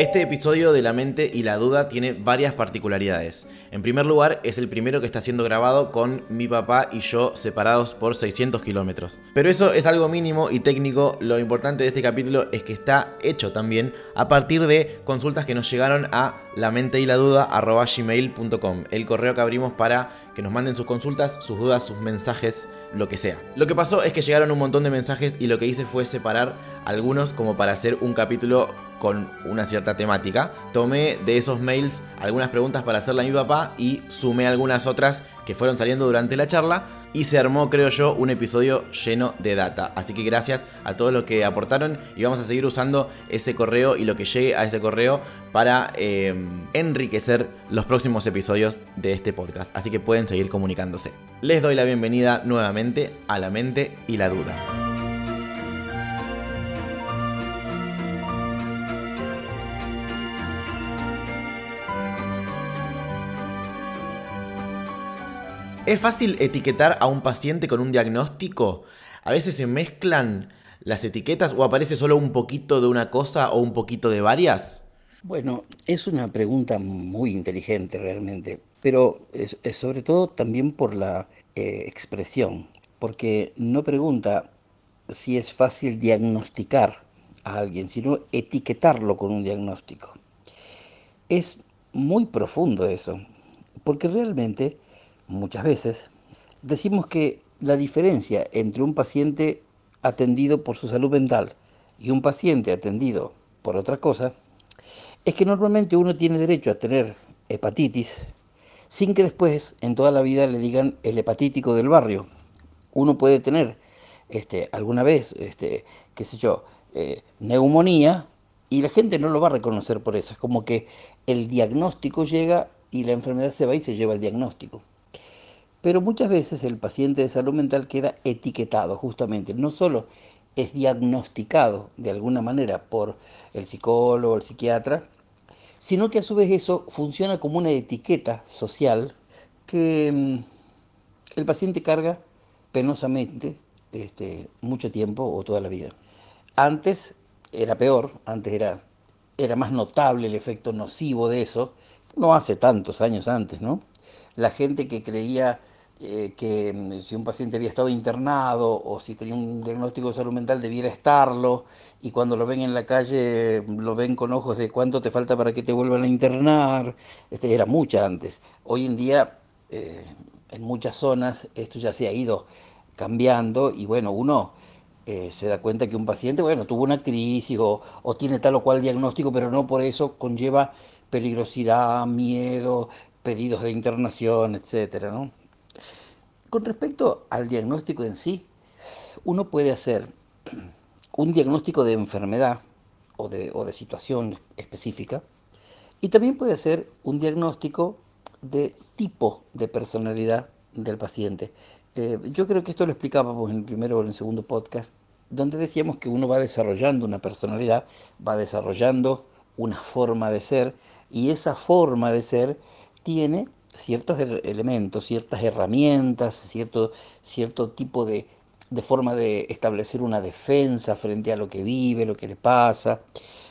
Este episodio de La mente y la duda tiene varias particularidades. En primer lugar, es el primero que está siendo grabado con mi papá y yo separados por 600 kilómetros. Pero eso es algo mínimo y técnico. Lo importante de este capítulo es que está hecho también a partir de consultas que nos llegaron a la mente y la duda el correo que abrimos para que nos manden sus consultas, sus dudas, sus mensajes, lo que sea. Lo que pasó es que llegaron un montón de mensajes y lo que hice fue separar algunos como para hacer un capítulo con una cierta temática. Tomé de esos mails algunas preguntas para hacerle a mi papá y sumé algunas otras que fueron saliendo durante la charla y se armó, creo yo, un episodio lleno de data. Así que gracias a todos los que aportaron y vamos a seguir usando ese correo y lo que llegue a ese correo para eh, enriquecer los próximos episodios de este podcast. Así que pueden seguir comunicándose. Les doy la bienvenida nuevamente a la mente y la duda. ¿Es fácil etiquetar a un paciente con un diagnóstico? A veces se mezclan las etiquetas o aparece solo un poquito de una cosa o un poquito de varias. Bueno, es una pregunta muy inteligente realmente, pero es, sobre todo también por la eh, expresión, porque no pregunta si es fácil diagnosticar a alguien, sino etiquetarlo con un diagnóstico. Es muy profundo eso, porque realmente muchas veces, decimos que la diferencia entre un paciente atendido por su salud mental y un paciente atendido por otra cosa es que normalmente uno tiene derecho a tener hepatitis sin que después en toda la vida le digan el hepatítico del barrio. Uno puede tener este, alguna vez, este, qué sé yo, eh, neumonía y la gente no lo va a reconocer por eso. Es como que el diagnóstico llega y la enfermedad se va y se lleva el diagnóstico. Pero muchas veces el paciente de salud mental queda etiquetado justamente, no solo es diagnosticado de alguna manera por el psicólogo el psiquiatra, sino que a su vez eso funciona como una etiqueta social que mm, el paciente carga penosamente este, mucho tiempo o toda la vida. Antes era peor, antes era, era más notable el efecto nocivo de eso, no hace tantos años antes, ¿no? La gente que creía eh, que mm, si un paciente había estado internado o si tenía un diagnóstico de salud mental debiera estarlo y cuando lo ven en la calle mm, lo ven con ojos de cuánto te falta para que te vuelvan a internar, este, era mucha antes. Hoy en día eh, en muchas zonas esto ya se ha ido cambiando y bueno, uno eh, se da cuenta que un paciente, bueno, tuvo una crisis o, o tiene tal o cual diagnóstico, pero no por eso conlleva peligrosidad, miedo, pedidos de internación, etcétera, ¿no? Con respecto al diagnóstico en sí, uno puede hacer un diagnóstico de enfermedad o de, situación específica y también puede hacer un diagnóstico de tipo de personalidad del paciente. Eh, yo creo que esto lo explicábamos en el primero o en el segundo podcast, donde decíamos que uno va desarrollando una personalidad, va desarrollando una forma de ser, y esa forma de ser tiene ciertos elementos, ciertas herramientas, cierto, cierto tipo de, forma de establecer una defensa frente a lo que vive, lo que le pasa,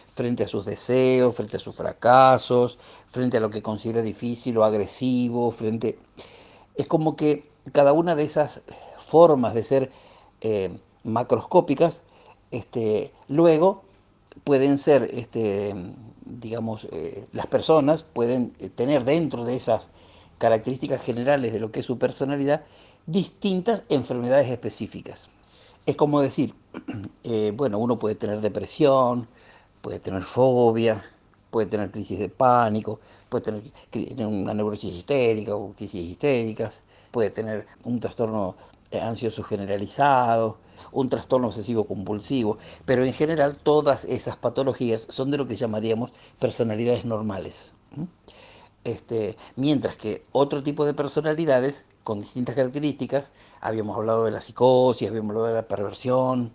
frente a sus deseos, frente a sus fracasos, frente a lo que considera difícil o agresivo, frente... Es como que cada una de esas formas de ser eh, macroscópicas, este, luego pueden ser, este, digamos, eh, las personas pueden tener dentro de esas características generales de lo que es su personalidad, distintas enfermedades específicas. Es como decir, eh, bueno, uno puede tener depresión, puede tener fobia, puede tener crisis de pánico, puede tener una neurosis histérica o crisis histéricas, puede tener un trastorno eh, ansioso generalizado, un trastorno obsesivo compulsivo, pero en general todas esas patologías son de lo que llamaríamos personalidades normales. Este, mientras que otro tipo de personalidades con distintas características, habíamos hablado de la psicosis, habíamos hablado de la perversión,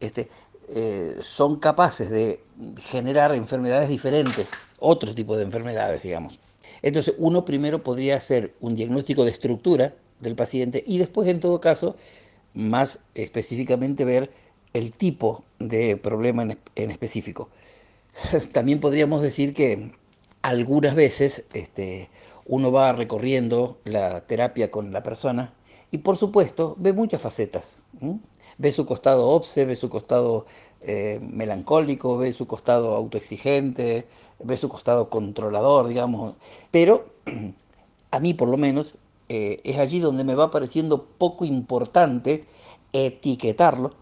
este, eh, son capaces de generar enfermedades diferentes, otro tipo de enfermedades, digamos. Entonces, uno primero podría hacer un diagnóstico de estructura del paciente y después, en todo caso, más específicamente ver el tipo de problema en específico. También podríamos decir que algunas veces este, uno va recorriendo la terapia con la persona y por supuesto ve muchas facetas. Ve su costado obse, ve su costado eh, melancólico, ve su costado autoexigente, ve su costado controlador, digamos. Pero a mí por lo menos eh, es allí donde me va pareciendo poco importante etiquetarlo,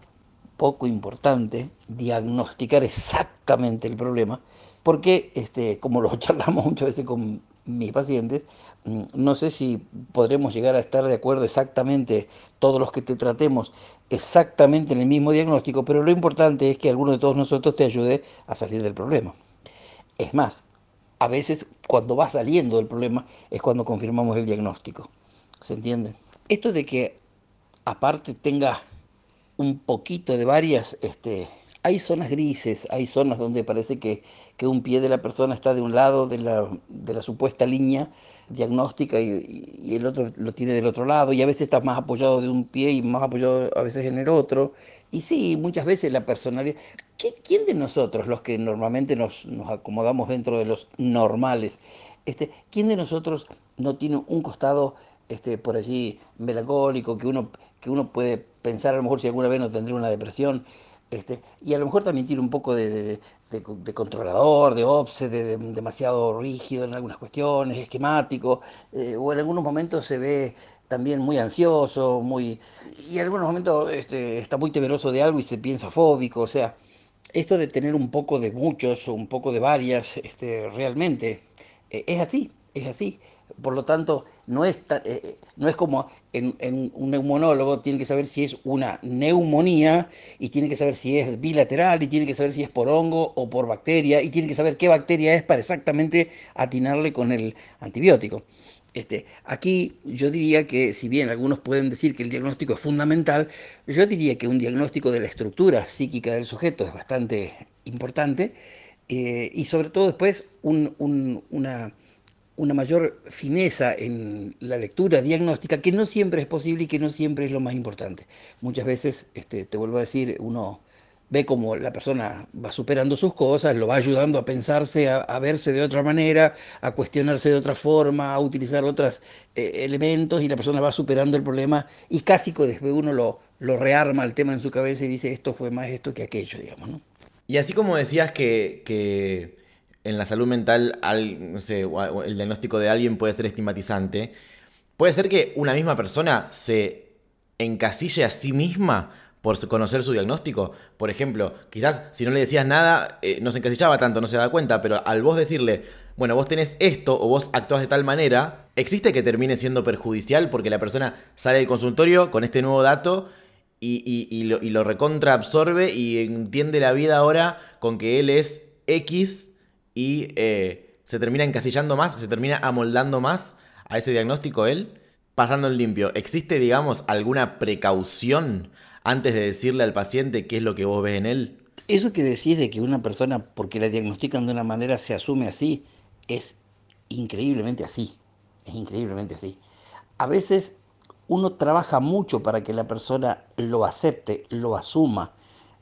poco importante diagnosticar exactamente el problema, porque este, como lo charlamos muchas veces con mis pacientes, mm, no sé si podremos llegar a estar de acuerdo exactamente todos los que te tratemos exactamente en el mismo diagnóstico, pero lo importante es que alguno de todos nosotros te ayude a salir del problema. Es más, a veces cuando va saliendo del problema es cuando confirmamos el diagnóstico. ¿Se entiende? Esto de que aparte tenga un poquito de varias este, hay zonas grises, hay zonas donde parece que, un pie de la persona está de un lado de la, supuesta línea diagnóstica y, el otro lo tiene del otro lado, y a veces está más apoyado de un pie y más apoyado a veces en el otro. Y sí, muchas veces la personalidad... ¿Quién de nosotros, los que normalmente nos, acomodamos dentro de los normales, este, quién de nosotros no tiene un costado este, por allí melancólico, que uno, que uno puede pensar a lo mejor si alguna vez no tendría una depresión? Este, y a lo mejor también tiene un poco de, controlador, de obse, de, demasiado rígido en algunas cuestiones, esquemático, eh, o en algunos momentos se ve también muy ansioso, muy y en algunos momentos este, está muy temeroso de algo y se piensa fóbico, o sea, esto de tener un poco de muchos o un poco de varias, este, realmente eh, es así, es así. Por lo tanto, no es, eh, eh, no es como en, un neumonólogo, tiene que saber si es una neumonía y tiene que saber si es bilateral y tiene que saber si es por hongo o por bacteria y tiene que saber qué bacteria es para exactamente atinarle con el antibiótico. Este, aquí yo diría que, si bien algunos pueden decir que el diagnóstico es fundamental, yo diría que un diagnóstico de la estructura psíquica del sujeto es bastante importante eh, y sobre todo después una una mayor fineza en la lectura diagnóstica, que no siempre es posible y que no siempre es lo más importante. Muchas veces, este, te vuelvo a decir, uno ve cómo la persona va superando sus cosas, lo va ayudando a pensarse, a, verse de otra manera, a cuestionarse de otra forma, a utilizar otros eh, elementos y la persona va superando el problema y casi después uno lo, lo rearma el tema en su cabeza y dice esto fue más esto que aquello, digamos. ¿no? Y así como decías que, que en la salud mental el diagnóstico de alguien puede ser estigmatizante, puede ser que una misma persona se encasille a sí misma por conocer su diagnóstico. Por ejemplo, quizás si no le decías nada, eh, no se encasillaba tanto, no se daba cuenta, pero al vos decirle, bueno, vos tenés esto o vos actúas de tal manera, existe que termine siendo perjudicial porque la persona sale del consultorio con este nuevo dato y, lo, y lo recontra absorbe y entiende la vida ahora con que él es X y eh, se termina encasillando más, se termina amoldando más a ese diagnóstico él, pasando en limpio. ¿Existe, digamos, alguna precaución antes de decirle al paciente qué es lo que vos ves en él? Eso que decís de que una persona, porque la diagnostican de una manera, se asume así, es increíblemente así. Es increíblemente así. A veces uno trabaja mucho para que la persona lo acepte, lo asuma,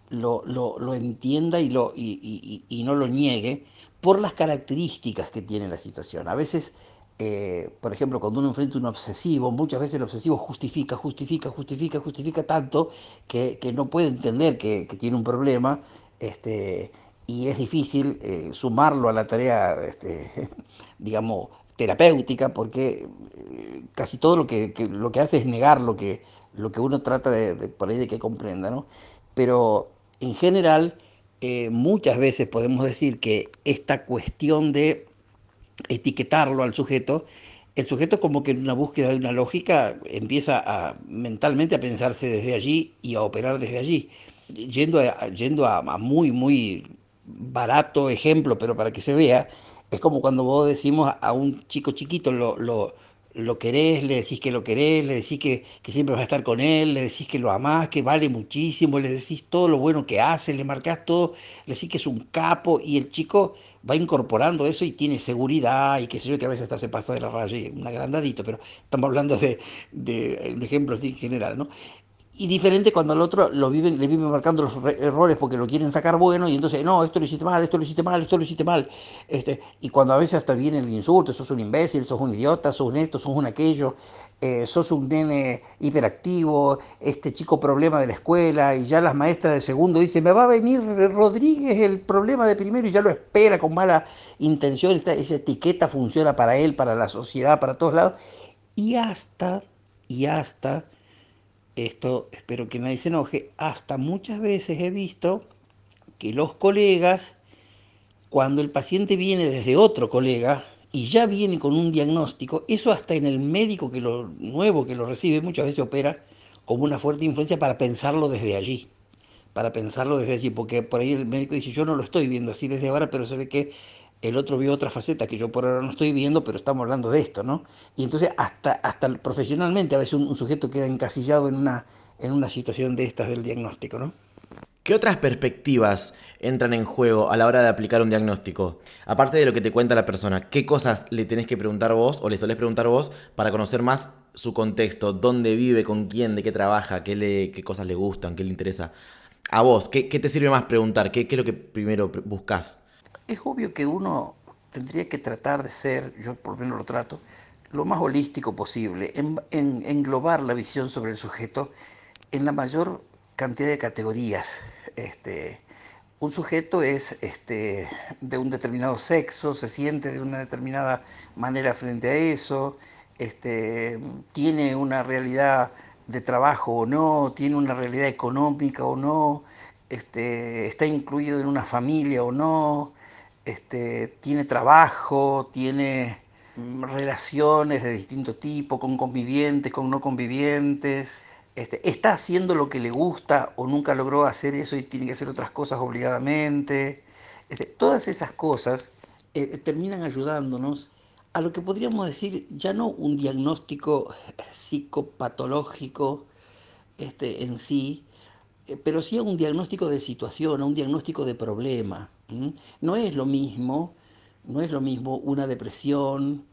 lo, lo, entienda y, lo, y no lo niegue, por las características que tiene la situación. A veces, eh, por ejemplo, cuando uno enfrenta un obsesivo, muchas veces el obsesivo justifica, justifica, justifica, justifica tanto que, no puede entender que, tiene un problema este, y es difícil eh, sumarlo a la tarea, este, digamos, terapéutica, porque eh, casi todo lo que, lo que hace es negar lo que, lo que uno trata de, por ahí de que comprenda, ¿no? Pero en general eh, muchas veces podemos decir que esta cuestión de etiquetarlo al sujeto, el sujeto como que en una búsqueda de una lógica empieza a mentalmente a pensarse desde allí y a operar desde allí. Yendo a, yendo a, muy, muy barato ejemplo, pero para que se vea, es como cuando vos decimos a un chico chiquito, lo, lo, lo querés, le decís que lo querés, le decís que, siempre vas a estar con él, le decís que lo amás, que vale muchísimo, le decís todo lo bueno que hace, le marcás todo, le decís que es un capo y el chico va incorporando eso y tiene seguridad y qué sé yo, que a veces hasta se pasa de la raya, un agrandadito, pero estamos hablando de, un ejemplo así en general, ¿no? Y diferente cuando al otro lo viven, le viven marcando los errores porque lo quieren sacar bueno y entonces, no, esto lo hiciste mal, esto lo hiciste mal, esto lo hiciste mal. Este, y cuando a veces hasta viene el insulto, sos un imbécil, sos un idiota, sos un esto, sos un aquello, eh, sos un nene hiperactivo, este chico problema de la escuela y ya las maestras de segundo dicen, me va a venir Rodríguez el problema de primero y ya lo espera con mala intención, esta, esa etiqueta funciona para él, para la sociedad, para todos lados. Y hasta, y hasta esto espero que nadie se enoje, hasta muchas veces he visto que los colegas, cuando el paciente viene desde otro colega y ya viene con un diagnóstico, eso hasta en el médico que lo nuevo que lo recibe muchas veces opera como una fuerte influencia para pensarlo desde allí, para pensarlo desde allí, porque por ahí el médico dice, yo no lo estoy viendo así desde ahora, pero se ve que el otro vio otra faceta que yo por ahora no estoy viendo, pero estamos hablando de esto, ¿no? Y entonces hasta, hasta profesionalmente a veces un, sujeto queda encasillado en una, en una situación de estas del diagnóstico, ¿no? ¿Qué otras perspectivas entran en juego a la hora de aplicar un diagnóstico? Aparte de lo que te cuenta la persona, ¿qué cosas le tenés que preguntar vos o le solés preguntar vos para conocer más su contexto? ¿Dónde vive? ¿Con quién? ¿De qué trabaja? ¿Qué, le, qué cosas le gustan? ¿Qué le interesa? A vos, ¿qué, qué te sirve más preguntar? ¿Qué, ¿Qué, es lo que primero buscas? Es obvio que uno tendría que tratar de ser, yo por lo menos lo trato, lo más holístico posible, en, englobar la visión sobre el sujeto en la mayor cantidad de categorías. Este, un sujeto es este, de un determinado sexo, se siente de una determinada manera frente a eso, este, tiene una realidad de trabajo o no, tiene una realidad económica o no, este, está incluido en una familia o no, este, tiene trabajo, tiene relaciones de distinto tipo, con convivientes, con no convivientes, este, está haciendo lo que le gusta o nunca logró hacer eso y tiene que hacer otras cosas obligadamente. Este, todas esas cosas eh, terminan ayudándonos a lo que podríamos decir ya no un diagnóstico psicopatológico este, en sí, eh, pero sí a un diagnóstico de situación, a un diagnóstico de problema. No es lo mismo, no es lo mismo una depresión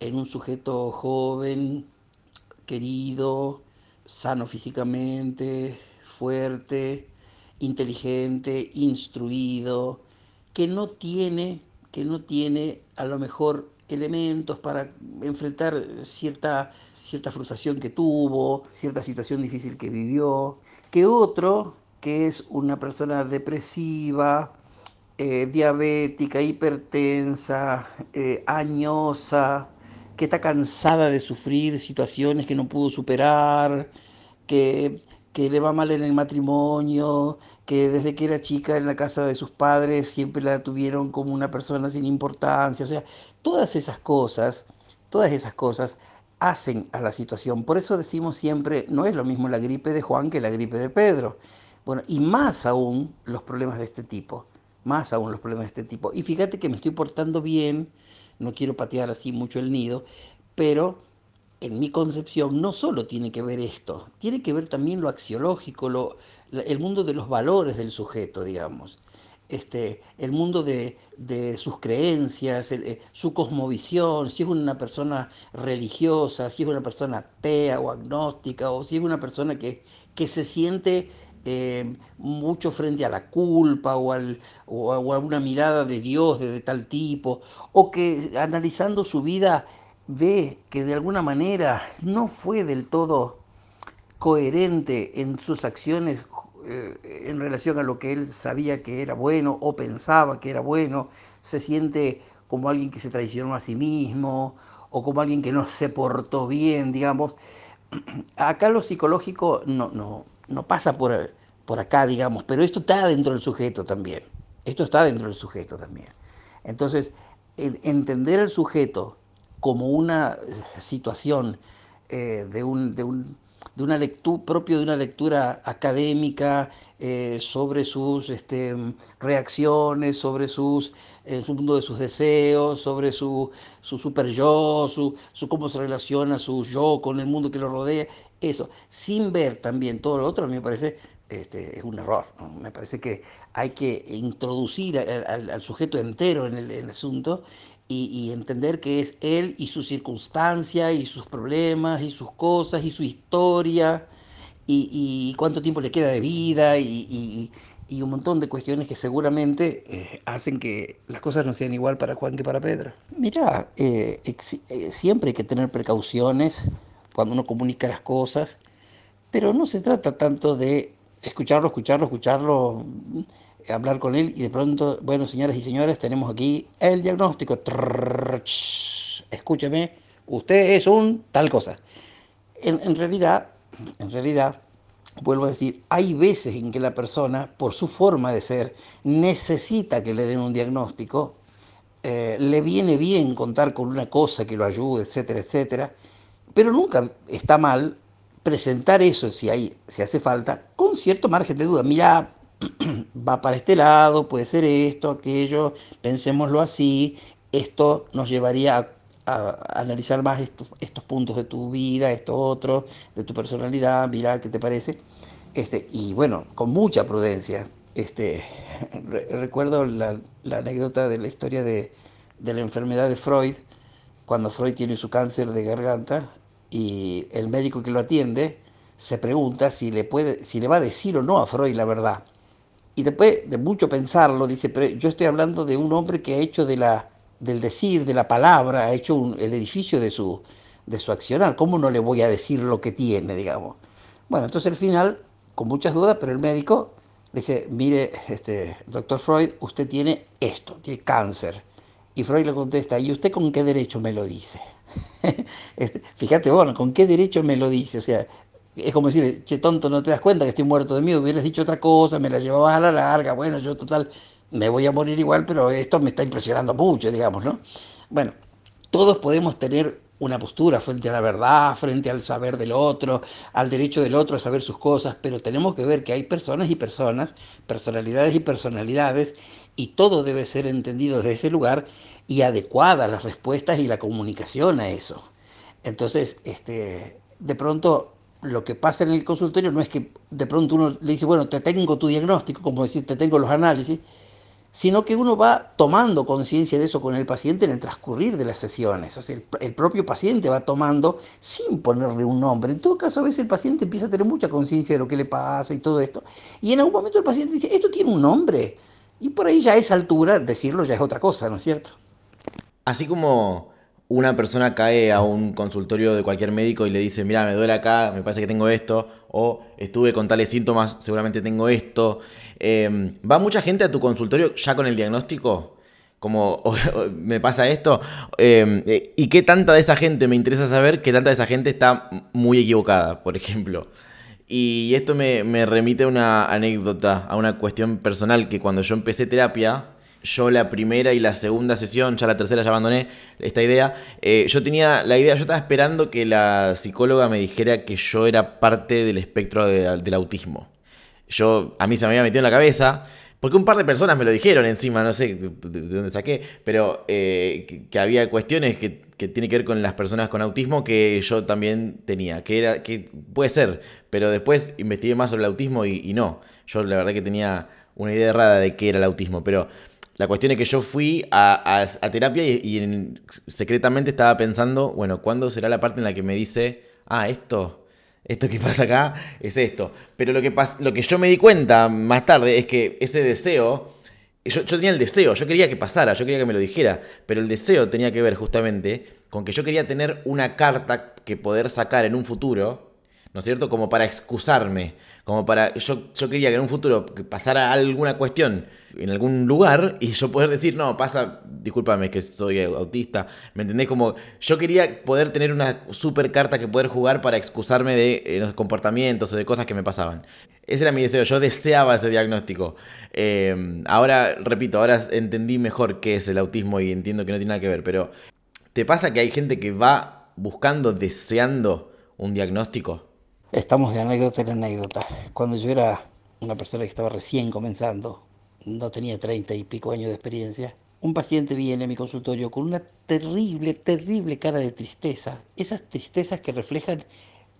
en un sujeto joven, querido, sano físicamente, fuerte, inteligente, instruido, que no tiene, que no tiene a lo mejor elementos para enfrentar cierta, cierta frustración que tuvo, cierta situación difícil que vivió, que otro que es una persona depresiva, eh, diabética, hipertensa, eh, añosa, que está cansada de sufrir situaciones que no pudo superar, que, que le va mal en el matrimonio, que desde que era chica en la casa de sus padres siempre la tuvieron como una persona sin importancia. O sea, todas esas cosas, todas esas cosas hacen a la situación. Por eso decimos siempre, no es lo mismo la gripe de Juan que la gripe de Pedro. Bueno, y más aún los problemas de este tipo más aún los problemas de este tipo. Y fíjate que me estoy portando bien, no quiero patear así mucho el nido, pero en mi concepción no solo tiene que ver esto, tiene que ver también lo axiológico, lo, el mundo de los valores del sujeto, digamos. Este, el mundo de, sus creencias, eh, su cosmovisión, si es una persona religiosa, si es una persona atea o agnóstica, o si es una persona que, que se siente eh, mucho frente a la culpa o, al, o, a, una mirada de Dios de, tal tipo, o que analizando su vida ve que de alguna manera no fue del todo coherente en sus acciones eh, en relación a lo que él sabía que era bueno o pensaba que era bueno, se siente como alguien que se traicionó a sí mismo o como alguien que no se portó bien, digamos. Acá lo psicológico no, no, no pasa por, por acá, digamos, pero esto está dentro del sujeto también. Esto está dentro del sujeto también. Entonces, entender al sujeto como una situación eh, de, un, de, un, de, una lectura propio de una lectura académica eh, sobre sus este, reacciones, sobre sus, eh, su mundo de sus deseos, sobre su, su super yo, su, su, cómo se relaciona su yo con el mundo que lo rodea, eso, sin ver también todo lo otro, a mí me parece este, es un error. Me parece que hay que introducir al, sujeto entero en el, asunto y, entender que es él y su circunstancia y sus problemas y sus cosas y su historia y, cuánto tiempo le queda de vida y, un montón de cuestiones que seguramente eh, hacen que las cosas no sean igual para Juan que para Pedro. Mira, eh, eh, siempre hay que tener precauciones cuando uno comunica las cosas, pero no se trata tanto de escucharlo, escucharlo, escucharlo, hablar con él y de pronto, bueno, señoras y señores, tenemos aquí el diagnóstico. escúcheme, usted es un tal cosa. en realidad, en realidad, vuelvo a decir, hay veces en que la persona, por su forma de ser, necesita que le den un diagnóstico, eh, le viene bien contar con una cosa que lo ayude, etcétera, etcétera, pero nunca está mal presentar eso si, hay, si hace falta, con cierto margen de duda. Mira, va para este lado, puede ser esto, aquello, pensémoslo así, esto nos llevaría a analizar más estos, estos puntos de tu vida, esto otro, de tu personalidad, mira qué te parece. Este, y bueno, con mucha prudencia. Este, recuerdo la, anécdota de la historia de, de, la enfermedad de Freud, cuando Freud tiene su cáncer de garganta y el médico que lo atiende se pregunta si le, puede, si le va a decir o no a Freud la verdad. Y después de mucho pensarlo, dice, yo estoy hablando de un hombre que ha hecho de la del decir, de la palabra, ha hecho el edificio de su, de su accionar. ¿Cómo no le voy a decir lo que tiene, digamos? Bueno, entonces al final, con muchas dudas, pero el médico le dice, mire, este, doctor Freud, usted tiene esto, tiene cáncer. Y Freud le contesta, ¿y usted con qué derecho me lo dice? este, fíjate, bueno, ¿con qué derecho me lo dice? O sea, es como decir, che, tonto, no te das cuenta que estoy muerto de miedo, hubieras dicho otra cosa, me la llevabas a la larga, bueno, yo total, me voy a morir igual, pero esto me está impresionando mucho, digamos, ¿no? Bueno, todos podemos tener una postura frente a la verdad, frente al saber del otro, al derecho del otro a saber sus cosas, pero tenemos que ver que hay personas y personas, personalidades y personalidades, y todo debe ser entendido desde ese lugar y adecuada las respuestas y la comunicación a eso. Entonces, este, de pronto lo que pasa en el consultorio no es que de pronto uno le dice, bueno, te tengo tu diagnóstico, como decir, te tengo los análisis, sino que uno va tomando conciencia de eso con el paciente en el transcurrir de las sesiones. O sea, el, propio paciente va tomando sin ponerle un nombre. En todo caso, a veces el paciente empieza a tener mucha conciencia de lo que le pasa y todo esto. Y en algún momento el paciente dice, esto tiene un nombre. Y por ahí ya a esa altura decirlo ya es otra cosa, ¿no es cierto? Así como una persona cae a un consultorio de cualquier médico y le dice, mira, me duele acá, me parece que tengo esto, o estuve con tales síntomas, seguramente tengo esto. Em, ¿Va mucha gente a tu consultorio ya con el diagnóstico? Como me pasa esto. Em, eh, ¿Y qué tanta de esa gente, me interesa saber, qué tanta de esa gente está muy equivocada, por ejemplo? Y esto me, remite a una anécdota, a una cuestión personal, que cuando yo empecé terapia, yo la primera y la segunda sesión, ya la tercera ya abandoné esta idea, eh, yo tenía la idea, yo estaba esperando que la psicóloga me dijera que yo era parte del espectro del autismo yo a mí se me había metido en la cabeza, porque un par de personas me lo dijeron encima, no sé de, dónde saqué, pero eh, que, había cuestiones que, que tienen que ver con las personas con autismo que yo también tenía, que era que puede ser, pero después investigué más sobre el autismo y, no. Yo la verdad que tenía una idea errada de qué era el autismo, pero la cuestión es que yo fui a, terapia y, secretamente estaba pensando, bueno, ¿cuándo será la parte en la que me dice, ah, esto esto que pasa acá es esto. Pero lo que, lo que yo me di cuenta más tarde es que ese deseo, yo, yo, tenía el deseo, yo quería que pasara, yo quería que me lo dijera, pero el deseo tenía que ver justamente con que yo quería tener una carta que poder sacar en un futuro ¿no es cierto? Como para excusarme, como para, yo, yo quería que en un futuro pasara alguna cuestión en algún lugar y yo poder decir, no, pasa, discúlpame que soy autista, ¿me entendés? Como yo quería poder tener una super carta que poder jugar para excusarme de eh, los comportamientos o de cosas que me pasaban. Ese era mi deseo, yo deseaba ese diagnóstico. Eh, ahora, repito, ahora entendí mejor qué es el autismo y entiendo que no tiene nada que ver, pero ¿te pasa que hay gente que va buscando, deseando un diagnóstico? Estamos de anécdota en anécdota. Cuando yo era una persona que estaba recién comenzando, no tenía treinta y pico años de experiencia, un paciente viene a mi consultorio con una terrible, terrible cara de tristeza. Esas tristezas que reflejan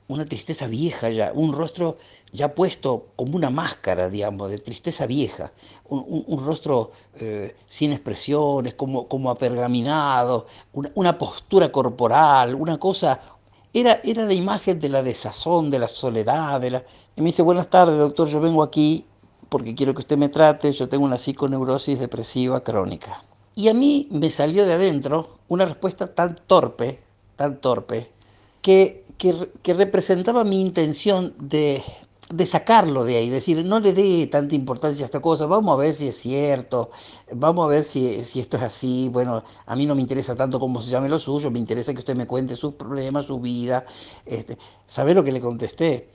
una tristeza vieja ya, un rostro ya puesto como una máscara, digamos, de tristeza vieja, un, rostro eh, sin expresiones, como, como apergaminado, una, una postura corporal, una cosa era, era la imagen de la desazón, de la soledad. De la... Y me dice, buenas tardes, doctor, yo vengo aquí porque quiero que usted me trate, yo tengo una psiconeurosis depresiva crónica. Y a mí me salió de adentro una respuesta tan torpe, tan torpe, que, que, representaba mi intención de, de sacarlo de ahí, decir, no le dé tanta importancia a esta cosa, vamos a ver si es cierto, vamos a ver si, si, esto es así, bueno, a mí no me interesa tanto cómo se llame lo suyo, me interesa que usted me cuente sus problemas, su vida. Este, ¿Sabe lo que le contesté?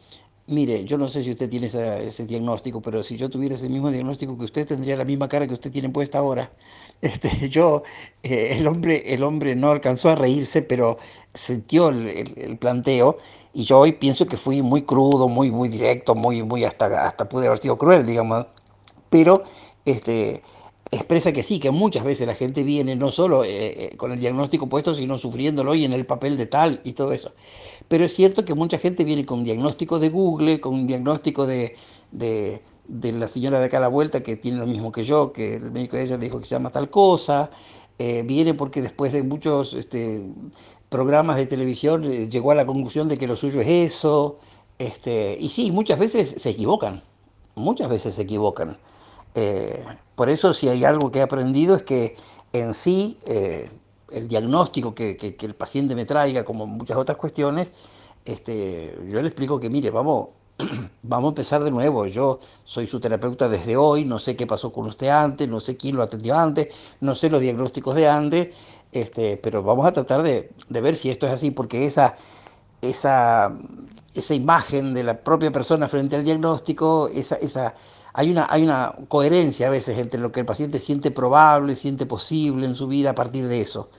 Mire, yo no sé si usted tiene ese diagnóstico, pero si yo tuviera ese mismo diagnóstico que usted, tendría la misma cara que usted tiene puesta ahora. Este, yo, eh, el, hombre, el hombre no alcanzó a reírse, pero sintió el, planteo y yo hoy pienso que fui muy crudo, muy, muy directo, muy, muy hasta, hasta pude haber sido cruel, digamos. Pero este, expresa que sí, que muchas veces la gente viene no solo eh, eh, con el diagnóstico puesto, sino sufriéndolo y en el papel de tal y todo eso. Pero es cierto que mucha gente viene con diagnóstico de Google, con diagnóstico de, de, la señora de acá a la vuelta que tiene lo mismo que yo, que el médico de ella le dijo que se llama tal cosa, eh, viene porque después de muchos este, programas de televisión llegó a la conclusión de que lo suyo es eso. Este, y sí, muchas veces se equivocan, muchas veces se equivocan. Eh, por eso si hay algo que he aprendido es que en sí eh, el diagnóstico que, el paciente me traiga, como muchas otras cuestiones, este, yo le explico que mire, vamos, vamos a empezar de nuevo. Yo soy su terapeuta desde hoy, no sé qué pasó con usted antes, no sé quién lo atendió antes, no sé los diagnósticos de antes, este, pero vamos a tratar de, ver si esto es así, porque esa, esa, esa imagen de la propia persona frente al diagnóstico, esa, esa hay una, hay una coherencia a veces entre lo que el paciente siente probable, siente posible en su vida a partir de eso.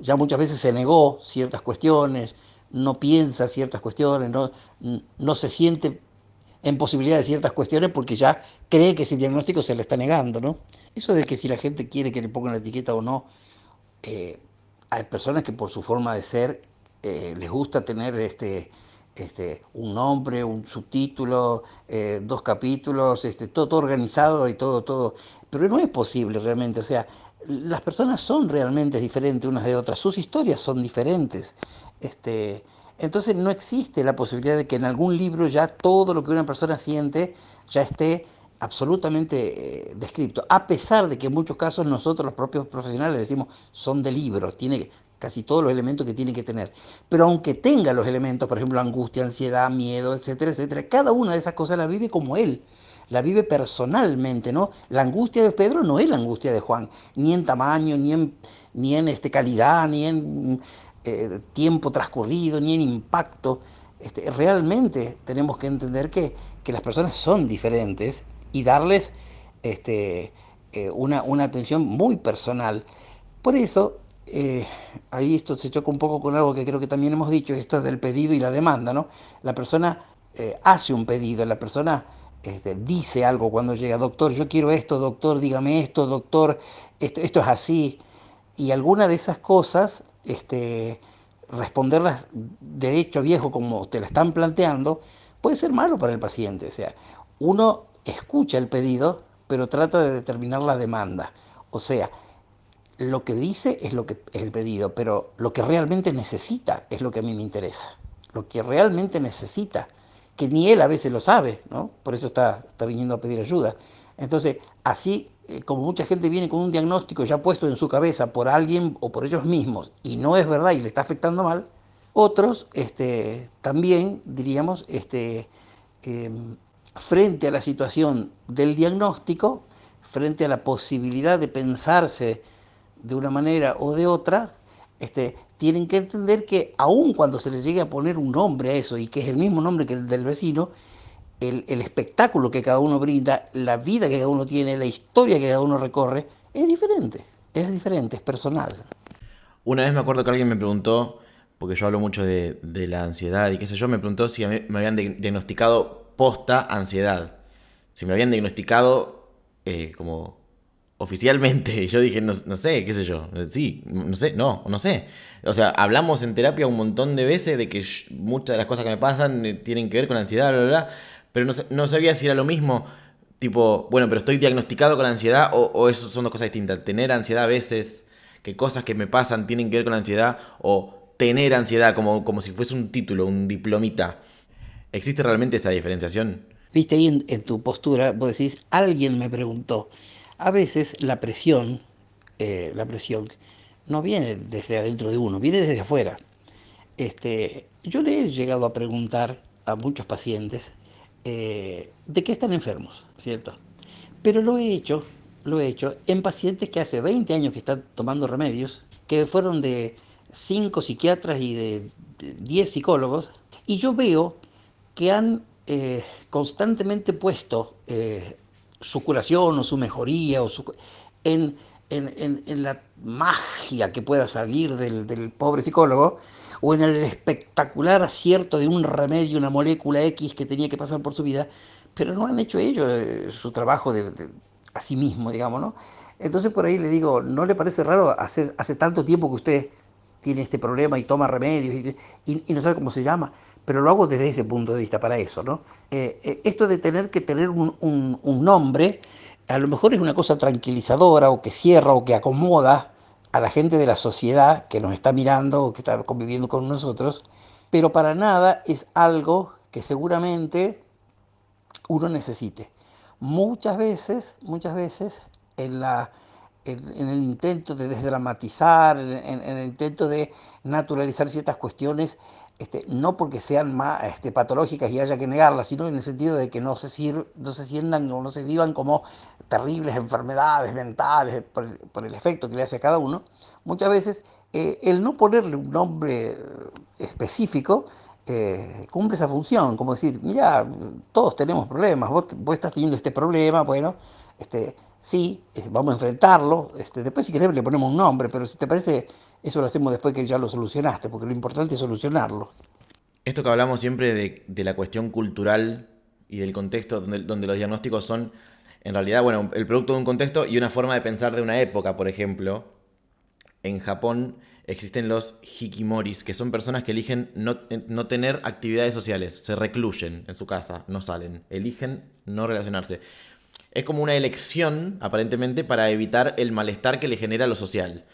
Ya muchas veces se negó ciertas cuestiones, no piensa ciertas cuestiones, no, no se siente en posibilidad de ciertas cuestiones porque ya cree que ese diagnóstico se le está negando, ¿no? Eso de que si la gente quiere que le pongan la etiqueta o no, eh, hay personas que por su forma de ser eh, les gusta tener este, este, un nombre, un subtítulo, eh, dos capítulos, este, todo, organizado y todo, todo. Pero no es posible realmente, o sea, las personas son realmente diferentes unas de otras, sus historias son diferentes. Este, entonces no existe la posibilidad de que en algún libro ya todo lo que una persona siente ya esté absolutamente eh, descrito, a pesar de que en muchos casos nosotros los propios profesionales decimos son de libro, tiene, casi todos los elementos que tiene que tener. Pero aunque tenga los elementos, por ejemplo, angustia, ansiedad, miedo, etcétera, etcétera, cada una de esas cosas la vive como él, la vive personalmente, ¿no? La angustia de Pedro no es la angustia de Juan, ni en tamaño, ni en, ni en este, calidad, ni en eh, tiempo transcurrido, ni en impacto. Este, realmente tenemos que entender que, las personas son diferentes y darles este, eh, una, una atención muy personal. Por eso eh, ahí esto se choca un poco con algo que creo que también hemos dicho, esto es del pedido y la demanda, ¿no? La persona hace un pedido, la persona este, dice algo cuando llega, doctor, yo quiero esto, doctor, dígame esto, doctor, esto, esto es así. Y alguna de esas cosas, este, responderlas derecho viejo como te la están planteando, puede ser malo para el paciente. O sea, uno escucha el pedido, pero trata de determinar la demanda. O sea, lo que dice es lo que es el pedido, pero lo que realmente necesita es lo que a mí me interesa. Lo que realmente necesita, que ni él a veces lo sabe, ¿no? Por eso está, está viniendo a pedir ayuda. Entonces, así como mucha gente viene con un diagnóstico ya puesto en su cabeza por alguien o por ellos mismos y no es verdad y le está afectando mal, otros este, también, diríamos, este, em, frente a la situación del diagnóstico, frente a la posibilidad de pensarse de una manera o de otra, este, tienen que entender que aun cuando se les llegue a poner un nombre a eso y que es el mismo nombre que el del vecino, el, espectáculo que cada uno brinda, la vida que cada uno tiene, la historia que cada uno recorre, es diferente, es diferente, es personal. Una vez me acuerdo que alguien me preguntó, porque yo hablo mucho de, la ansiedad y qué sé yo, me preguntó si me habían diagnosticado posta ansiedad. Si me habían diagnosticado eh, como oficialmente. Yo dije, no, sé, qué sé yo. Sí, no sé, no, no sé. O sea, hablamos en terapia un montón de veces de que muchas de las cosas que me pasan eh, tienen que ver con ansiedad, bla, bla, bla. Pero no, sabía si era lo mismo. Tipo, bueno, pero estoy diagnosticado con ansiedad o, o eso son dos cosas distintas. Tener ansiedad a veces, que cosas que me pasan tienen que ver con la ansiedad o tener ansiedad, como, como si fuese un título, un diplomita. ¿Existe realmente esa diferenciación? Viste ahí en, tu postura, vos decís, alguien me preguntó. A veces la presión, eh, la presión no viene desde adentro de uno, viene desde afuera. Este, yo le he llegado a preguntar a muchos pacientes eh, de qué están enfermos, ¿cierto? Pero lo he hecho, lo he hecho en pacientes que hace 20 años que están tomando remedios, que fueron de 5 psiquiatras y de 10 psicólogos, y yo veo que han eh, constantemente puesto eh, su curación o su mejoría o su, en, la magia que pueda salir del, del pobre psicólogo, o en el espectacular acierto de un remedio, una molécula X que tenía que pasar por su vida, pero no han hecho ellos eh, su trabajo de, a sí mismo, digamos, ¿no? Entonces por ahí le digo, ¿no le parece raro hace, hace tanto tiempo que usted tiene este problema y toma remedios y, no sabe cómo se llama? Pero lo hago desde ese punto de vista, para eso, ¿no? Eh, eh, esto de tener que tener un, un nombre, a lo mejor es una cosa tranquilizadora o que cierra o que acomoda, a la gente de la sociedad que nos está mirando o que está conviviendo con nosotros, pero para nada es algo que seguramente uno necesite. Muchas veces, muchas veces, en, la, en, el intento de desdramatizar, en, el intento de naturalizar ciertas cuestiones, este, no porque sean más este, patológicas y haya que negarlas, sino en el sentido de que no se, no se sientan o no se vivan como terribles enfermedades mentales por el, efecto que le hace a cada uno, muchas veces eh, el no ponerle un nombre específico eh, cumple esa función, como decir, mira, todos tenemos problemas, vos, estás teniendo este problema, bueno, este, sí, eh, vamos a enfrentarlo, este, después si querés le ponemos un nombre, pero si te parece eso lo hacemos después que ya lo solucionaste, porque lo importante es solucionarlo. Esto que hablamos siempre de, la cuestión cultural y del contexto donde, los diagnósticos son, en realidad, bueno, el producto de un contexto y una forma de pensar de una época, por ejemplo. En Japón existen los hikimoris, que son personas que eligen no, no tener actividades sociales, se recluyen en su casa, no salen, eligen no relacionarse. Es como una elección, aparentemente, para evitar el malestar que le genera lo social.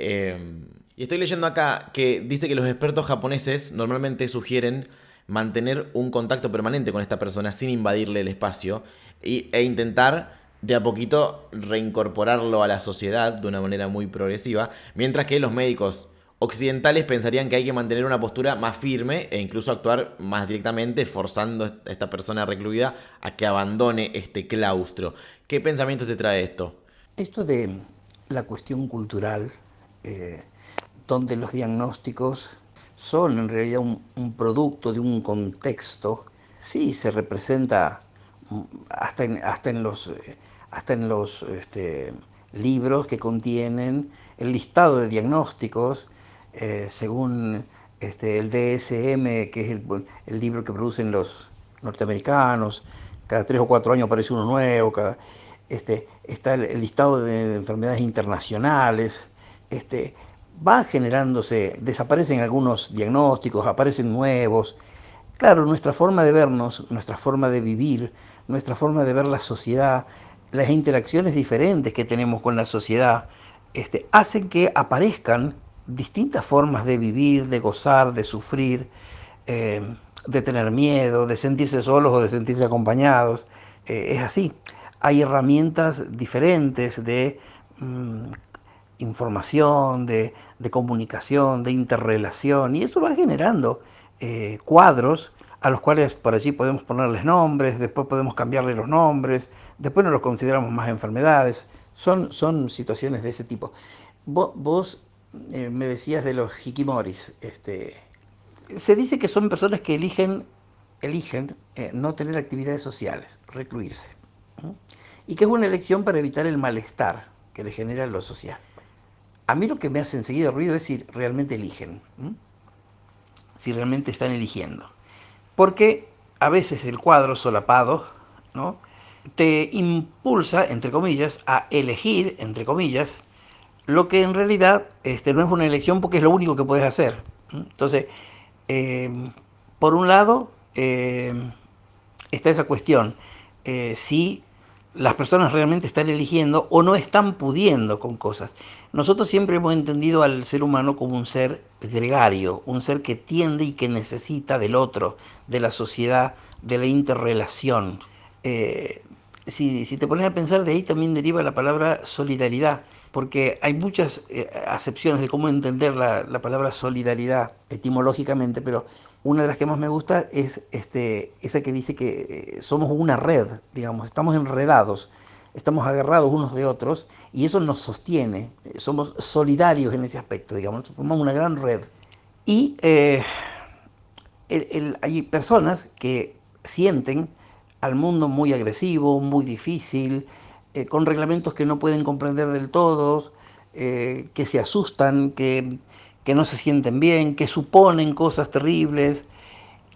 Em, y estoy leyendo acá que dice que los expertos japoneses normalmente sugieren mantener un contacto permanente con esta persona sin invadirle el espacio e intentar de a poquito reincorporarlo a la sociedad de una manera muy progresiva, mientras que los médicos occidentales pensarían que hay que mantener una postura más firme e incluso actuar más directamente, forzando a esta persona recluida a que abandone este claustro. ¿Qué pensamiento se trae esto? Esto de la cuestión cultural eh, donde los diagnósticos son en realidad un, producto de un contexto, sí se representa mm, hasta en, hasta en los, eh, hasta en los este, libros que contienen el listado de diagnósticos eh, según este, el DSM, que es el, libro que producen los norteamericanos, cada tres o cuatro años aparece uno nuevo, este, está el listado de enfermedades internacionales, este, va generándose, desaparecen algunos diagnósticos, aparecen nuevos. Claro, nuestra forma de vernos, nuestra forma de vivir, nuestra forma de ver la sociedad, las interacciones diferentes que tenemos con la sociedad, este, hacen que aparezcan distintas formas de vivir, de gozar, de sufrir, eh, de tener miedo, de sentirse solos o de sentirse acompañados. Eh, es así. Hay herramientas diferentes de mm, información, de, comunicación, de interrelación, y eso va generando eh, cuadros a los cuales por allí podemos ponerles nombres, después podemos cambiarle los nombres, después no los consideramos más enfermedades, son, son situaciones de ese tipo. Vos, eh, me decías de los hikimoris, este, se dice que son personas que eligen, eligen eh, no tener actividades sociales, recluirse, y que es una elección para evitar el malestar que le genera lo social. A mí lo que me hace enseguida ruido es si realmente eligen, si realmente están eligiendo. Porque a veces el cuadro solapado ¿no? te impulsa, entre comillas, a elegir, entre comillas, lo que en realidad este, no es una elección porque es lo único que puedes hacer. Entonces, em, por un lado, em, está esa cuestión. Eh, si las personas realmente están eligiendo o no están pudiendo con cosas. Nosotros siempre hemos entendido al ser humano como un ser gregario, un ser que tiende y que necesita del otro, de la sociedad, de la interrelación. Eh, si, te pones a pensar, de ahí también deriva la palabra solidaridad, porque hay muchas eh, acepciones de cómo entender la, palabra solidaridad etimológicamente, pero una de las que más me gusta es este, esa que dice que eh, somos una red, digamos, estamos enredados, estamos agarrados unos de otros y eso nos sostiene, somos solidarios en ese aspecto, digamos, formamos una gran red. Y hay personas que sienten al mundo muy agresivo, muy difícil, eh, con reglamentos que no pueden comprender del todo, eh, que se asustan, que, no se sienten bien, que suponen cosas terribles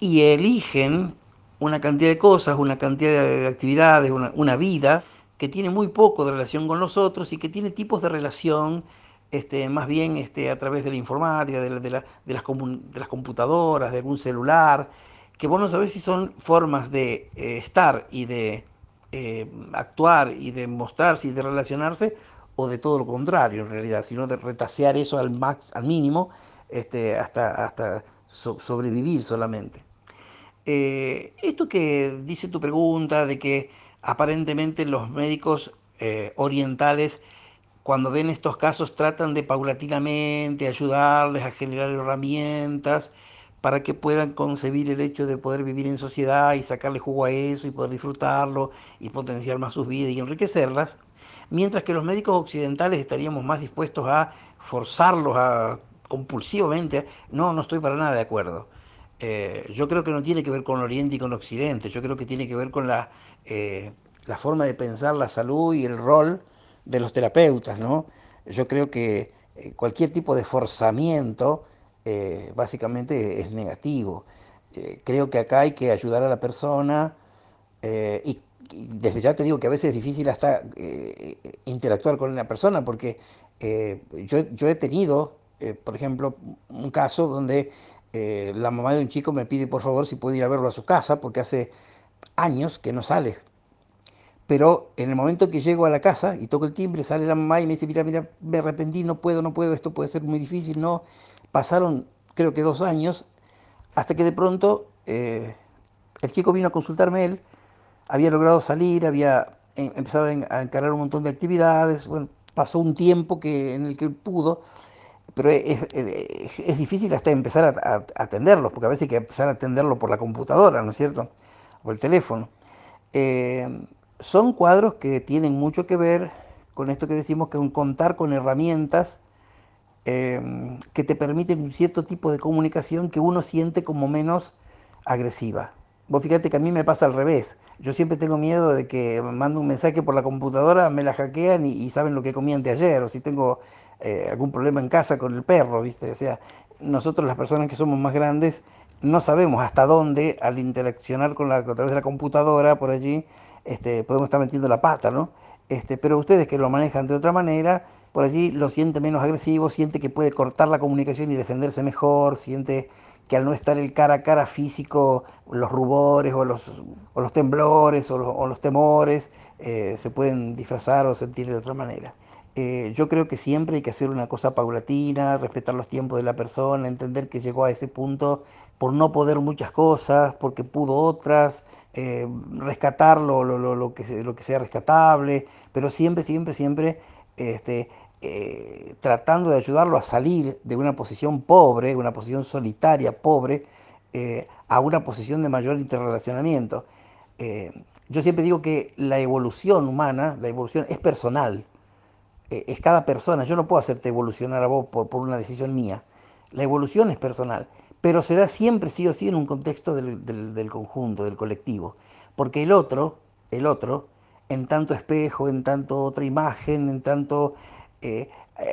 y eligen una cantidad de cosas, una cantidad de actividades, una, vida que tiene muy poco de relación con los otros y que tiene tipos de relación este, más bien este, a través de la informática, de, de, las, de las computadoras, de algún celular, que vos no sabés si son formas de eh, estar y de eh, actuar y de mostrarse y de relacionarse, o de todo lo contrario en realidad, sino de retasear eso al, max, al mínimo este, hasta, hasta sobrevivir solamente. Eh, esto que dice tu pregunta de que aparentemente los médicos orientales cuando ven estos casos tratan de paulatinamente ayudarles a generar herramientas, para que puedan concebir el hecho de poder vivir en sociedad y sacarle jugo a eso y poder disfrutarlo y potenciar más sus vidas y enriquecerlas, mientras que los médicos occidentales estaríamos más dispuestos a forzarlos a compulsivamente. No, no estoy para nada de acuerdo. Eh, yo creo que no tiene que ver con Oriente y con Occidente, yo creo que tiene que ver con la, eh, la forma de pensar la salud y el rol de los terapeutas, ¿no? Yo creo que eh, cualquier tipo de forzamiento básicamente es negativo. Creo que acá hay que ayudar a la persona y, desde ya te digo que a veces es difícil hasta interactuar con una persona porque yo, yo, he tenido, por ejemplo, un caso donde la mamá de un chico me pide por favor si puede ir a verlo a su casa porque hace años que no sale. Pero en el momento que llego a la casa y toco el timbre, sale la mamá y me dice, mira, mira, me arrepentí, no puedo, no puedo, esto puede ser muy difícil, no. Pasaron creo que dos años, hasta que de pronto eh, el chico vino a consultarme él, había logrado salir, había em, empezado a encarar un montón de actividades, bueno, pasó un tiempo que, en el que pudo, pero es, difícil hasta empezar a, atenderlos, porque a veces hay que empezar a atenderlo por la computadora, ¿no es cierto? O el teléfono. Eh, son cuadros que tienen mucho que ver con esto que decimos que contar con herramientas que te permiten un cierto tipo de comunicación que uno siente como menos agresiva. Vos fíjate que a mí me pasa al revés. Yo siempre tengo miedo de que mando un mensaje por la computadora, me la hackean y, saben lo que comí anteayer, o si tengo eh, algún problema en casa con el perro, ¿viste? O sea, nosotros las personas que somos más grandes no sabemos hasta dónde al interaccionar con la, a través de la computadora por allí este, podemos estar metiendo la pata, ¿no? Este, pero ustedes que lo manejan de otra manera, por allí lo siente menos agresivo, siente que puede cortar la comunicación y defenderse mejor, siente que al no estar el cara a cara físico, los rubores o los, los temblores o los, temores eh, se pueden disfrazar o sentir de otra manera. Eh, yo creo que siempre hay que hacer una cosa paulatina, respetar los tiempos de la persona, entender que llegó a ese punto por no poder muchas cosas, porque pudo otras, eh, rescatar lo, lo, que, lo que sea rescatable, pero siempre, siempre, siempre este, eh, tratando de ayudarlo a salir de una posición pobre, una posición solitaria, pobre, eh, a una posición de mayor interrelacionamiento. Eh, yo siempre digo que la evolución humana, la evolución es personal, es cada persona. Yo no puedo hacerte evolucionar a vos por, una decisión mía. La evolución es personal, pero se da siempre sí o sí en un contexto del, del conjunto, del colectivo. Porque el otro, el otro, en tanto espejo, en tanto otra imagen, en tanto eh,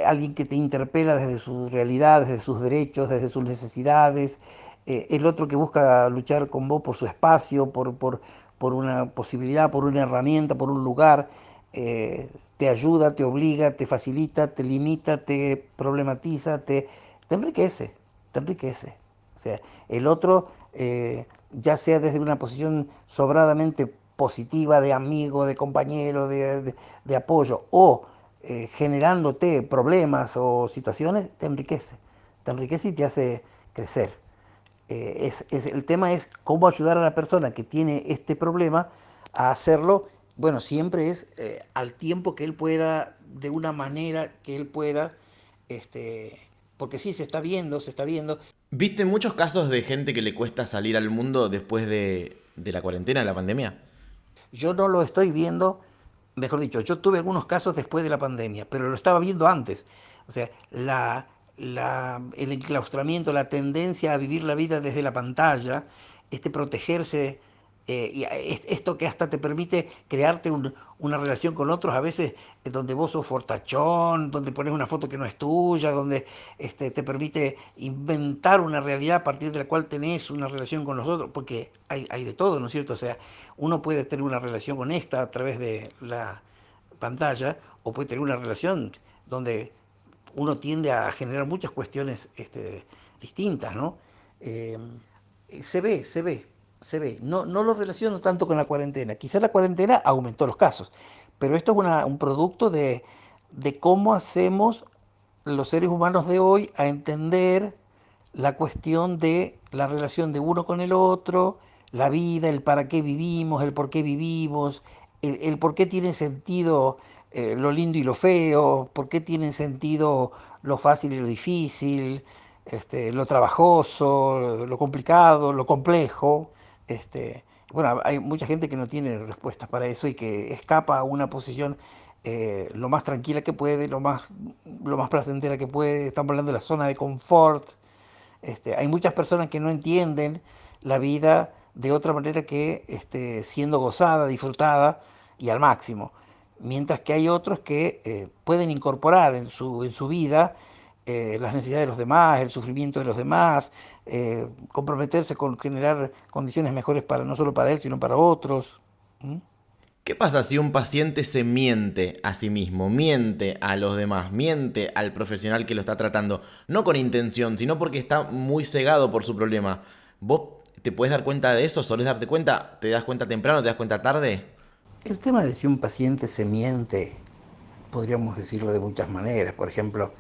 alguien que te interpela desde sus realidades, desde sus derechos, desde sus necesidades, eh, el otro que busca luchar con vos por su espacio, por, por, por una posibilidad, por una herramienta, por un lugar, eh, te ayuda, te obliga, te facilita, te limita, te problematiza, te, te enriquece, te enriquece. O sea, el otro, ya sea desde una posición sobradamente positiva de amigo, de compañero, de, apoyo, o eh, generándote problemas o situaciones, te enriquece. Te enriquece y te hace crecer. Eh, es, el tema es cómo ayudar a la persona que tiene este problema a hacerlo, bueno, siempre es eh, al tiempo que él pueda, de una manera que él pueda, este, porque sí, se está viendo, se está viendo. ¿Viste muchos casos de gente que le cuesta salir al mundo después de, de la cuarentena, de la pandemia? Yo no lo estoy viendo, mejor dicho, yo tuve algunos casos después de la pandemia, pero lo estaba viendo antes. O sea, la, el enclaustramiento, la tendencia a vivir la vida desde la pantalla, este protegerse, eh, y esto que hasta te permite crearte una relación con otros, a veces eh, donde vos sos fortachón, donde pones una foto que no es tuya, donde este, te permite inventar una realidad a partir de la cual tenés una relación con los otros, porque hay, hay de todo, ¿no es cierto? O sea, uno puede tener una relación honesta a través de la pantalla, o puede tener una relación donde uno tiende a generar muchas cuestiones este, distintas, ¿no? Eh, se ve, se ve, se ve. No, no lo relaciono tanto con la cuarentena. Quizá la cuarentena aumentó los casos, pero esto es un producto de, de cómo hacemos los seres humanos de hoy a entender la cuestión de la relación de uno con el otro, la vida, el para qué vivimos, el por qué vivimos, el, el por qué tiene sentido eh, lo lindo y lo feo, por qué tienen sentido lo fácil y lo difícil, este, lo trabajoso, lo complicado, lo complejo. Este, bueno, hay mucha gente que no tiene respuestas para eso y que escapa a una posición eh, lo más tranquila que puede, lo más, lo más placentera que puede. Estamos hablando de la zona de confort. Este, hay muchas personas que no entienden la vida de otra manera que este, siendo gozada, disfrutada y al máximo mientras que hay otros que eh, pueden incorporar en su, en su vida eh, las necesidades de los demás, el sufrimiento de los demás, eh, comprometerse con generar condiciones mejores para no solo para él, sino para otros. ¿Qué pasa si un paciente se miente a sí mismo, miente a los demás, miente al profesional que lo está tratando? No con intención, sino porque está muy cegado por su problema. ¿Vos te puedes dar cuenta de eso? ¿Solés darte cuenta? ¿Te das cuenta temprano? ¿Te das cuenta tarde? El tema de si un paciente se miente, podríamos decirlo de muchas maneras. Por ejemplo,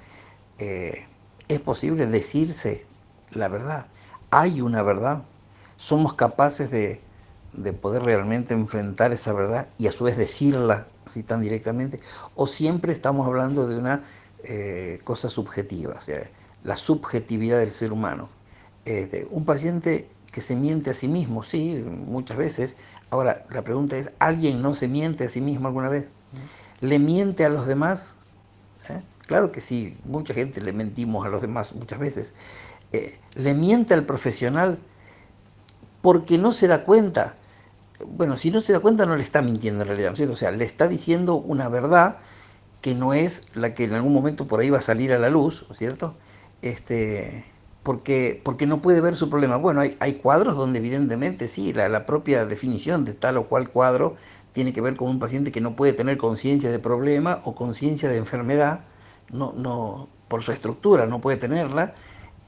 eh, es posible decirse la verdad. Hay una verdad. Somos capaces de, poder realmente enfrentar esa verdad y a su vez decirla así tan directamente. O siempre estamos hablando de una eh, cosa subjetiva, la subjetividad del ser humano. un paciente que se miente a sí mismo, sí, muchas veces. Ahora, la pregunta es, ¿alguien no se miente a sí mismo alguna vez? ¿Le miente a los demás? ¿Eh? Claro que sí, mucha gente le mentimos a los demás muchas veces. Eh, ¿Le miente al profesional porque no se da cuenta? Bueno, si no se da cuenta no le está mintiendo en realidad, ¿no O sea, le está diciendo una verdad que no es la que en algún momento por ahí va a salir a la luz, ¿no es cierto? Este, porque, porque no puede ver su problema. Bueno, hay, hay cuadros donde evidentemente sí, la, la, propia definición de tal o cual cuadro tiene que ver con un paciente que no puede tener conciencia de problema o conciencia de enfermedad, no, no, por su estructura no puede tenerla,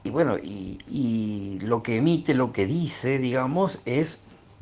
y bueno, y, y lo que emite, lo que dice, digamos, es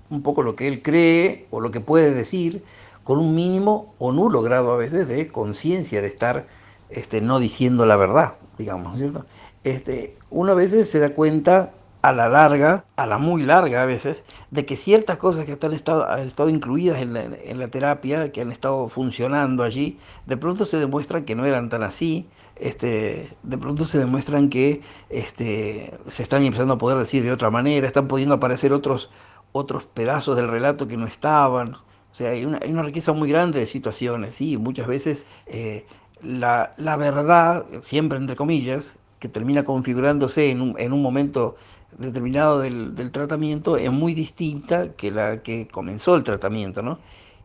un poco lo que él cree o lo que puede decir, con un mínimo o nulo grado a veces de conciencia de estar este, no diciendo la verdad, digamos, ¿cierto? Este, uno a veces se da cuenta a la larga, a la muy larga a veces, de que ciertas cosas que han estado, han estado incluidas en la, en la, terapia, que han estado funcionando allí, de pronto se demuestran que no eran tan así, este, de pronto se demuestran que este, se están empezando a poder decir de otra manera, están pudiendo aparecer otros, otros pedazos del relato que no estaban. O sea, hay una, hay una riqueza muy grande de situaciones, sí, muchas veces eh, la, la verdad, siempre entre comillas, que termina configurándose en un, en un momento determinado del, del, tratamiento es muy distinta que la que comenzó el tratamiento, ¿no?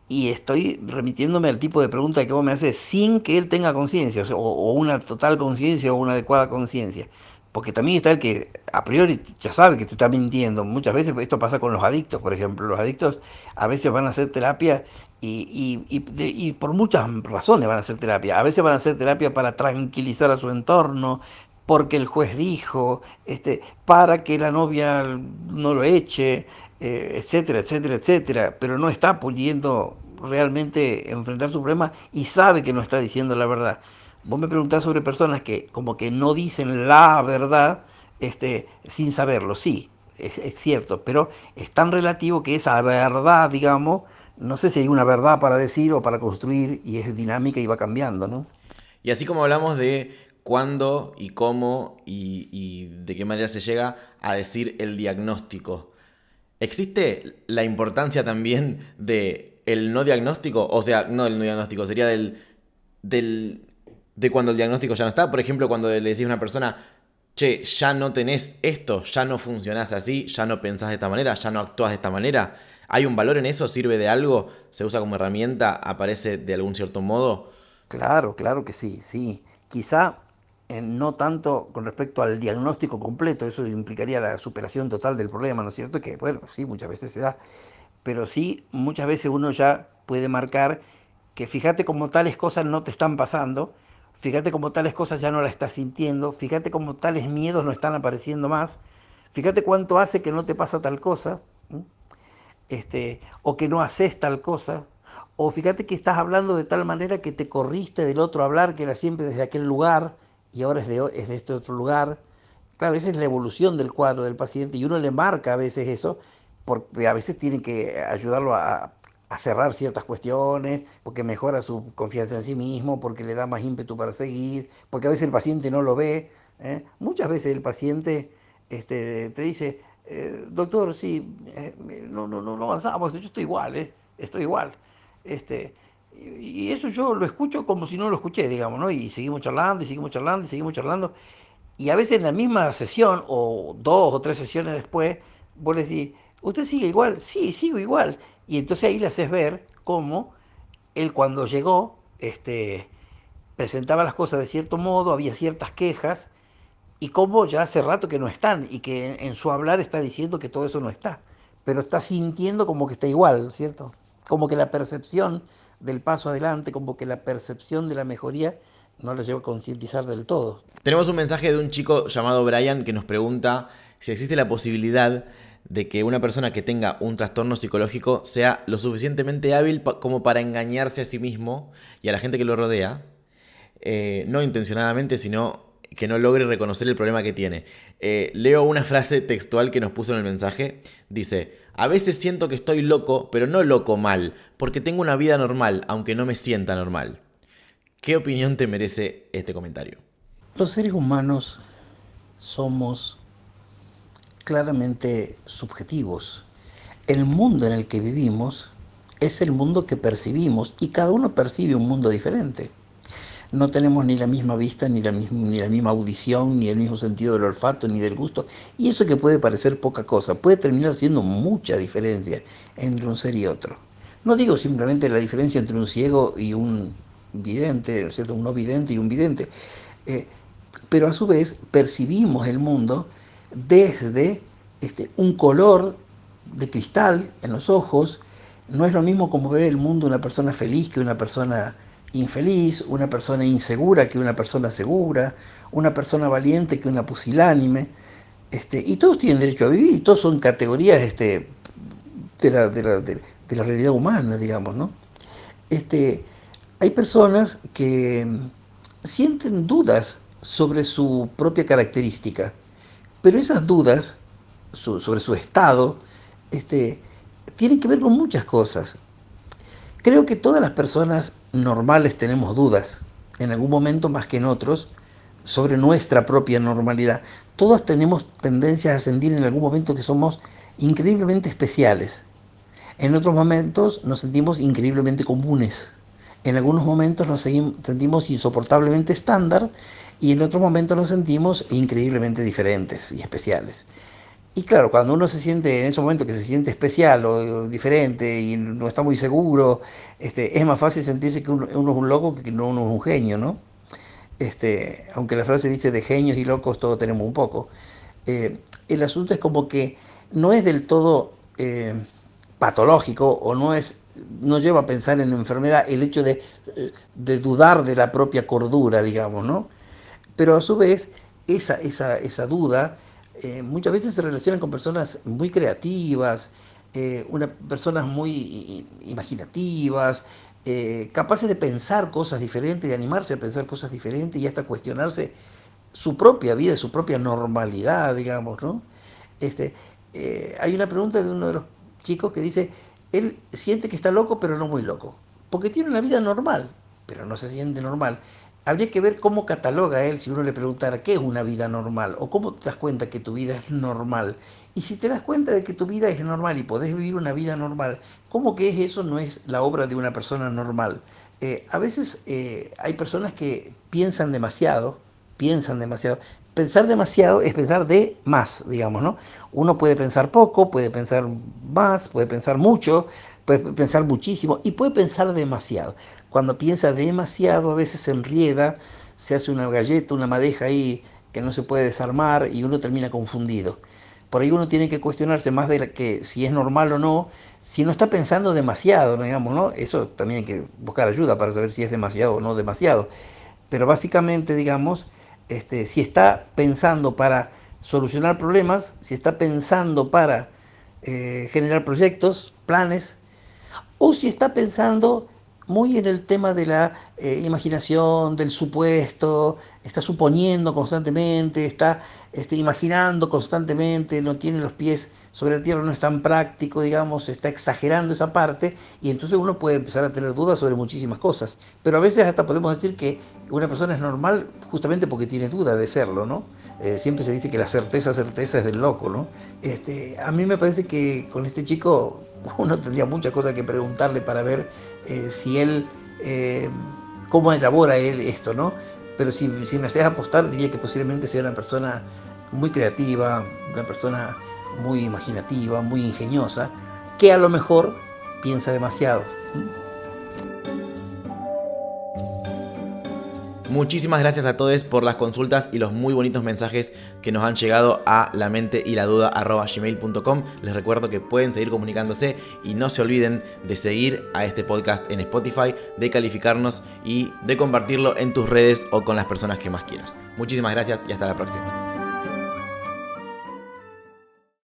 Y estoy remitiéndome al tipo de pregunta que vos me haces sin que él tenga conciencia, o, una total conciencia o una adecuada conciencia. Porque también está el que a priori ya sabe que te está mintiendo. Muchas veces esto pasa con los adictos, por ejemplo. Los adictos a veces van a hacer terapia y, y, y, por muchas razones van a hacer terapia. A veces van a hacer terapia para tranquilizar a su entorno, porque el juez dijo, este, para que la novia no lo eche, eh, etcétera, etcétera, etcétera, pero no está pudiendo realmente enfrentar su problema y sabe que no está diciendo la verdad. Vos me preguntás sobre personas que como que no dicen la verdad este, sin saberlo, sí, es, es, cierto, pero es tan relativo que esa verdad, digamos, no sé si hay una verdad para decir o para construir y es dinámica y va cambiando, ¿no? Y así como hablamos de cuándo y cómo y, de qué manera se llega a decir el diagnóstico, ¿existe la importancia también de el no diagnóstico? O sea, no del no diagnóstico, sería del, del de cuando el diagnóstico ya no está. Por ejemplo, cuando le decís a una persona, che, ya no tenés esto, ya no funcionás así, ya no pensás de esta manera, ya no actúas de esta manera. ¿Hay un valor en eso? ¿Sirve de algo? ¿Se usa como herramienta? ¿Aparece de algún cierto modo? Claro, claro que sí, sí. Quizá no tanto con respecto al diagnóstico completo, eso implicaría la superación total del problema, ¿no es cierto? Que bueno, sí, muchas veces se da, pero sí, muchas veces uno ya puede marcar que fíjate cómo tales cosas no te están pasando, fíjate cómo tales cosas ya no las estás sintiendo, fíjate cómo tales miedos no están apareciendo más, fíjate cuánto hace que no te pasa tal cosa, este, o que no haces tal cosa, o fíjate que estás hablando de tal manera que te corriste del otro hablar que era siempre desde aquel lugar y ahora es de, es de este otro lugar. Claro, esa es la evolución del cuadro del paciente y uno le marca a veces eso, porque a veces tiene que ayudarlo a, cerrar ciertas cuestiones, porque mejora su confianza en sí mismo, porque le da más ímpetu para seguir, porque a veces el paciente no lo ve. ¿eh? Muchas veces el paciente este, te dice, eh, doctor, sí, eh, no, no, no, avanzamos, yo estoy igual, eh, estoy igual. Este, y eso yo lo escucho como si no lo escuché, digamos, ¿no? Y seguimos charlando, y seguimos charlando, y seguimos charlando. Y a veces en la misma sesión, o dos o tres sesiones después, vos le decís, ¿usted sigue igual? Sí, sigo igual. Y entonces ahí le haces ver cómo él cuando llegó este, presentaba las cosas de cierto modo, había ciertas quejas, y cómo ya hace rato que no están, y que en su hablar está diciendo que todo eso no está, pero está sintiendo como que está igual, ¿cierto? Como que la percepción del paso adelante, como que la percepción de la mejoría no la llegó a concientizar del todo. Tenemos un mensaje de un chico llamado Brian que nos pregunta si existe la posibilidad de que una persona que tenga un trastorno psicológico sea lo suficientemente hábil como para engañarse a sí mismo y a la gente que lo rodea, eh, no intencionadamente, sino que no logre reconocer el problema que tiene. Eh, leo una frase textual que nos puso en el mensaje. Dice, a veces siento que estoy loco, pero no loco mal, porque tengo una vida normal, aunque no me sienta normal. ¿Qué opinión te merece este comentario? Los seres humanos somos claramente subjetivos. El mundo en el que vivimos es el mundo que percibimos y cada uno percibe un mundo diferente. No tenemos ni la misma vista, ni la, misma, ni la misma audición, ni el mismo sentido del olfato, ni del gusto. Y eso que puede parecer poca cosa, puede terminar siendo mucha diferencia entre un ser y otro. No digo simplemente la diferencia entre un ciego y un vidente, ¿cierto? un no vidente y un vidente, eh, pero a su vez percibimos el mundo desde este, un color de cristal en los ojos. No es lo mismo como ve el mundo una persona feliz que una persona infeliz, una persona insegura que una persona segura, una persona valiente que una pusilánime. Este, y todos tienen derecho a vivir, todos son categorías este, de, la, de, la, de, la, realidad humana, digamos. ¿no? Este, hay personas que sienten dudas sobre su propia característica. Pero esas dudas sobre su estado este, tienen que ver con muchas cosas. Creo que todas las personas normales tenemos dudas, en algún momento más que en otros, sobre nuestra propia normalidad. Todas tenemos tendencias a sentir en algún momento que somos increíblemente especiales. En otros momentos nos sentimos increíblemente comunes. En algunos momentos nos sentimos insoportablemente estándar y en otros momentos nos sentimos increíblemente diferentes y especiales. Y claro, cuando uno se siente en ese momento que se siente especial o, diferente y no está muy seguro, este, es más fácil sentirse que uno, es un loco que no uno es un genio, ¿no? Este, aunque la frase dice de genios y locos todos tenemos un poco. Eh, el asunto es como que no es del todo eh, patológico o no es no lleva a pensar en enfermedad el hecho de, de dudar de la propia cordura, digamos, ¿no? pero a su vez esa, esa, esa duda eh, muchas veces se relacionan con personas muy creativas, eh, una, personas muy imaginativas, eh, capaces de pensar cosas diferentes, de animarse a pensar cosas diferentes y hasta cuestionarse su propia vida, su propia normalidad, digamos, ¿no? Este, hay una pregunta de uno de los chicos que dice, él siente que está loco, pero no muy loco, porque tiene una vida normal, pero no se siente normal habría que ver cómo cataloga él si uno le preguntara qué es una vida normal o cómo te das cuenta que tu vida es normal. Y si te das cuenta de que tu vida es normal y podés vivir una vida normal, ¿cómo que es eso no es la obra de una persona normal? Eh, a veces eh, hay personas que piensan demasiado, piensan demasiado. Pensar demasiado es pensar de más, digamos, ¿no? Uno puede pensar poco, puede pensar más, puede pensar mucho, puede pensar muchísimo y puede pensar demasiado. Cuando piensa demasiado a veces se enrieda, se hace una galleta, una madeja ahí que no se puede desarmar y uno termina confundido. Por ahí uno tiene que cuestionarse más de que si es normal o no, si no está pensando demasiado, digamos, ¿no? Eso también hay que buscar ayuda para saber si es demasiado o no demasiado. Pero básicamente, digamos, este, si está pensando para solucionar problemas, si está pensando para eh, generar proyectos, planes, o si está pensando muy en el tema de la eh, imaginación, del supuesto, está suponiendo constantemente, está este, imaginando constantemente, no tiene los pies sobre la tierra, no es tan práctico, digamos, está exagerando esa parte y entonces uno puede empezar a tener dudas sobre muchísimas cosas. Pero a veces hasta podemos decir que una persona es normal justamente porque tiene duda de serlo, ¿no? Eh, siempre se dice que la certeza, certeza es del loco, ¿no? Este, a mí me parece que con este chico uno tendría muchas cosas que preguntarle para ver eh, si él, eh, cómo elabora él esto, ¿no? Pero si, si me haces apostar, diría que posiblemente sea una persona muy creativa, una persona muy imaginativa, muy ingeniosa, que a lo mejor piensa demasiado. Muchísimas gracias a todos por las consultas y los muy bonitos mensajes que nos han llegado a la mente y la duda gmail.com. Les recuerdo que pueden seguir comunicándose y no se olviden de seguir a este podcast en Spotify, de calificarnos y de compartirlo en tus redes o con las personas que más quieras. Muchísimas gracias y hasta la próxima.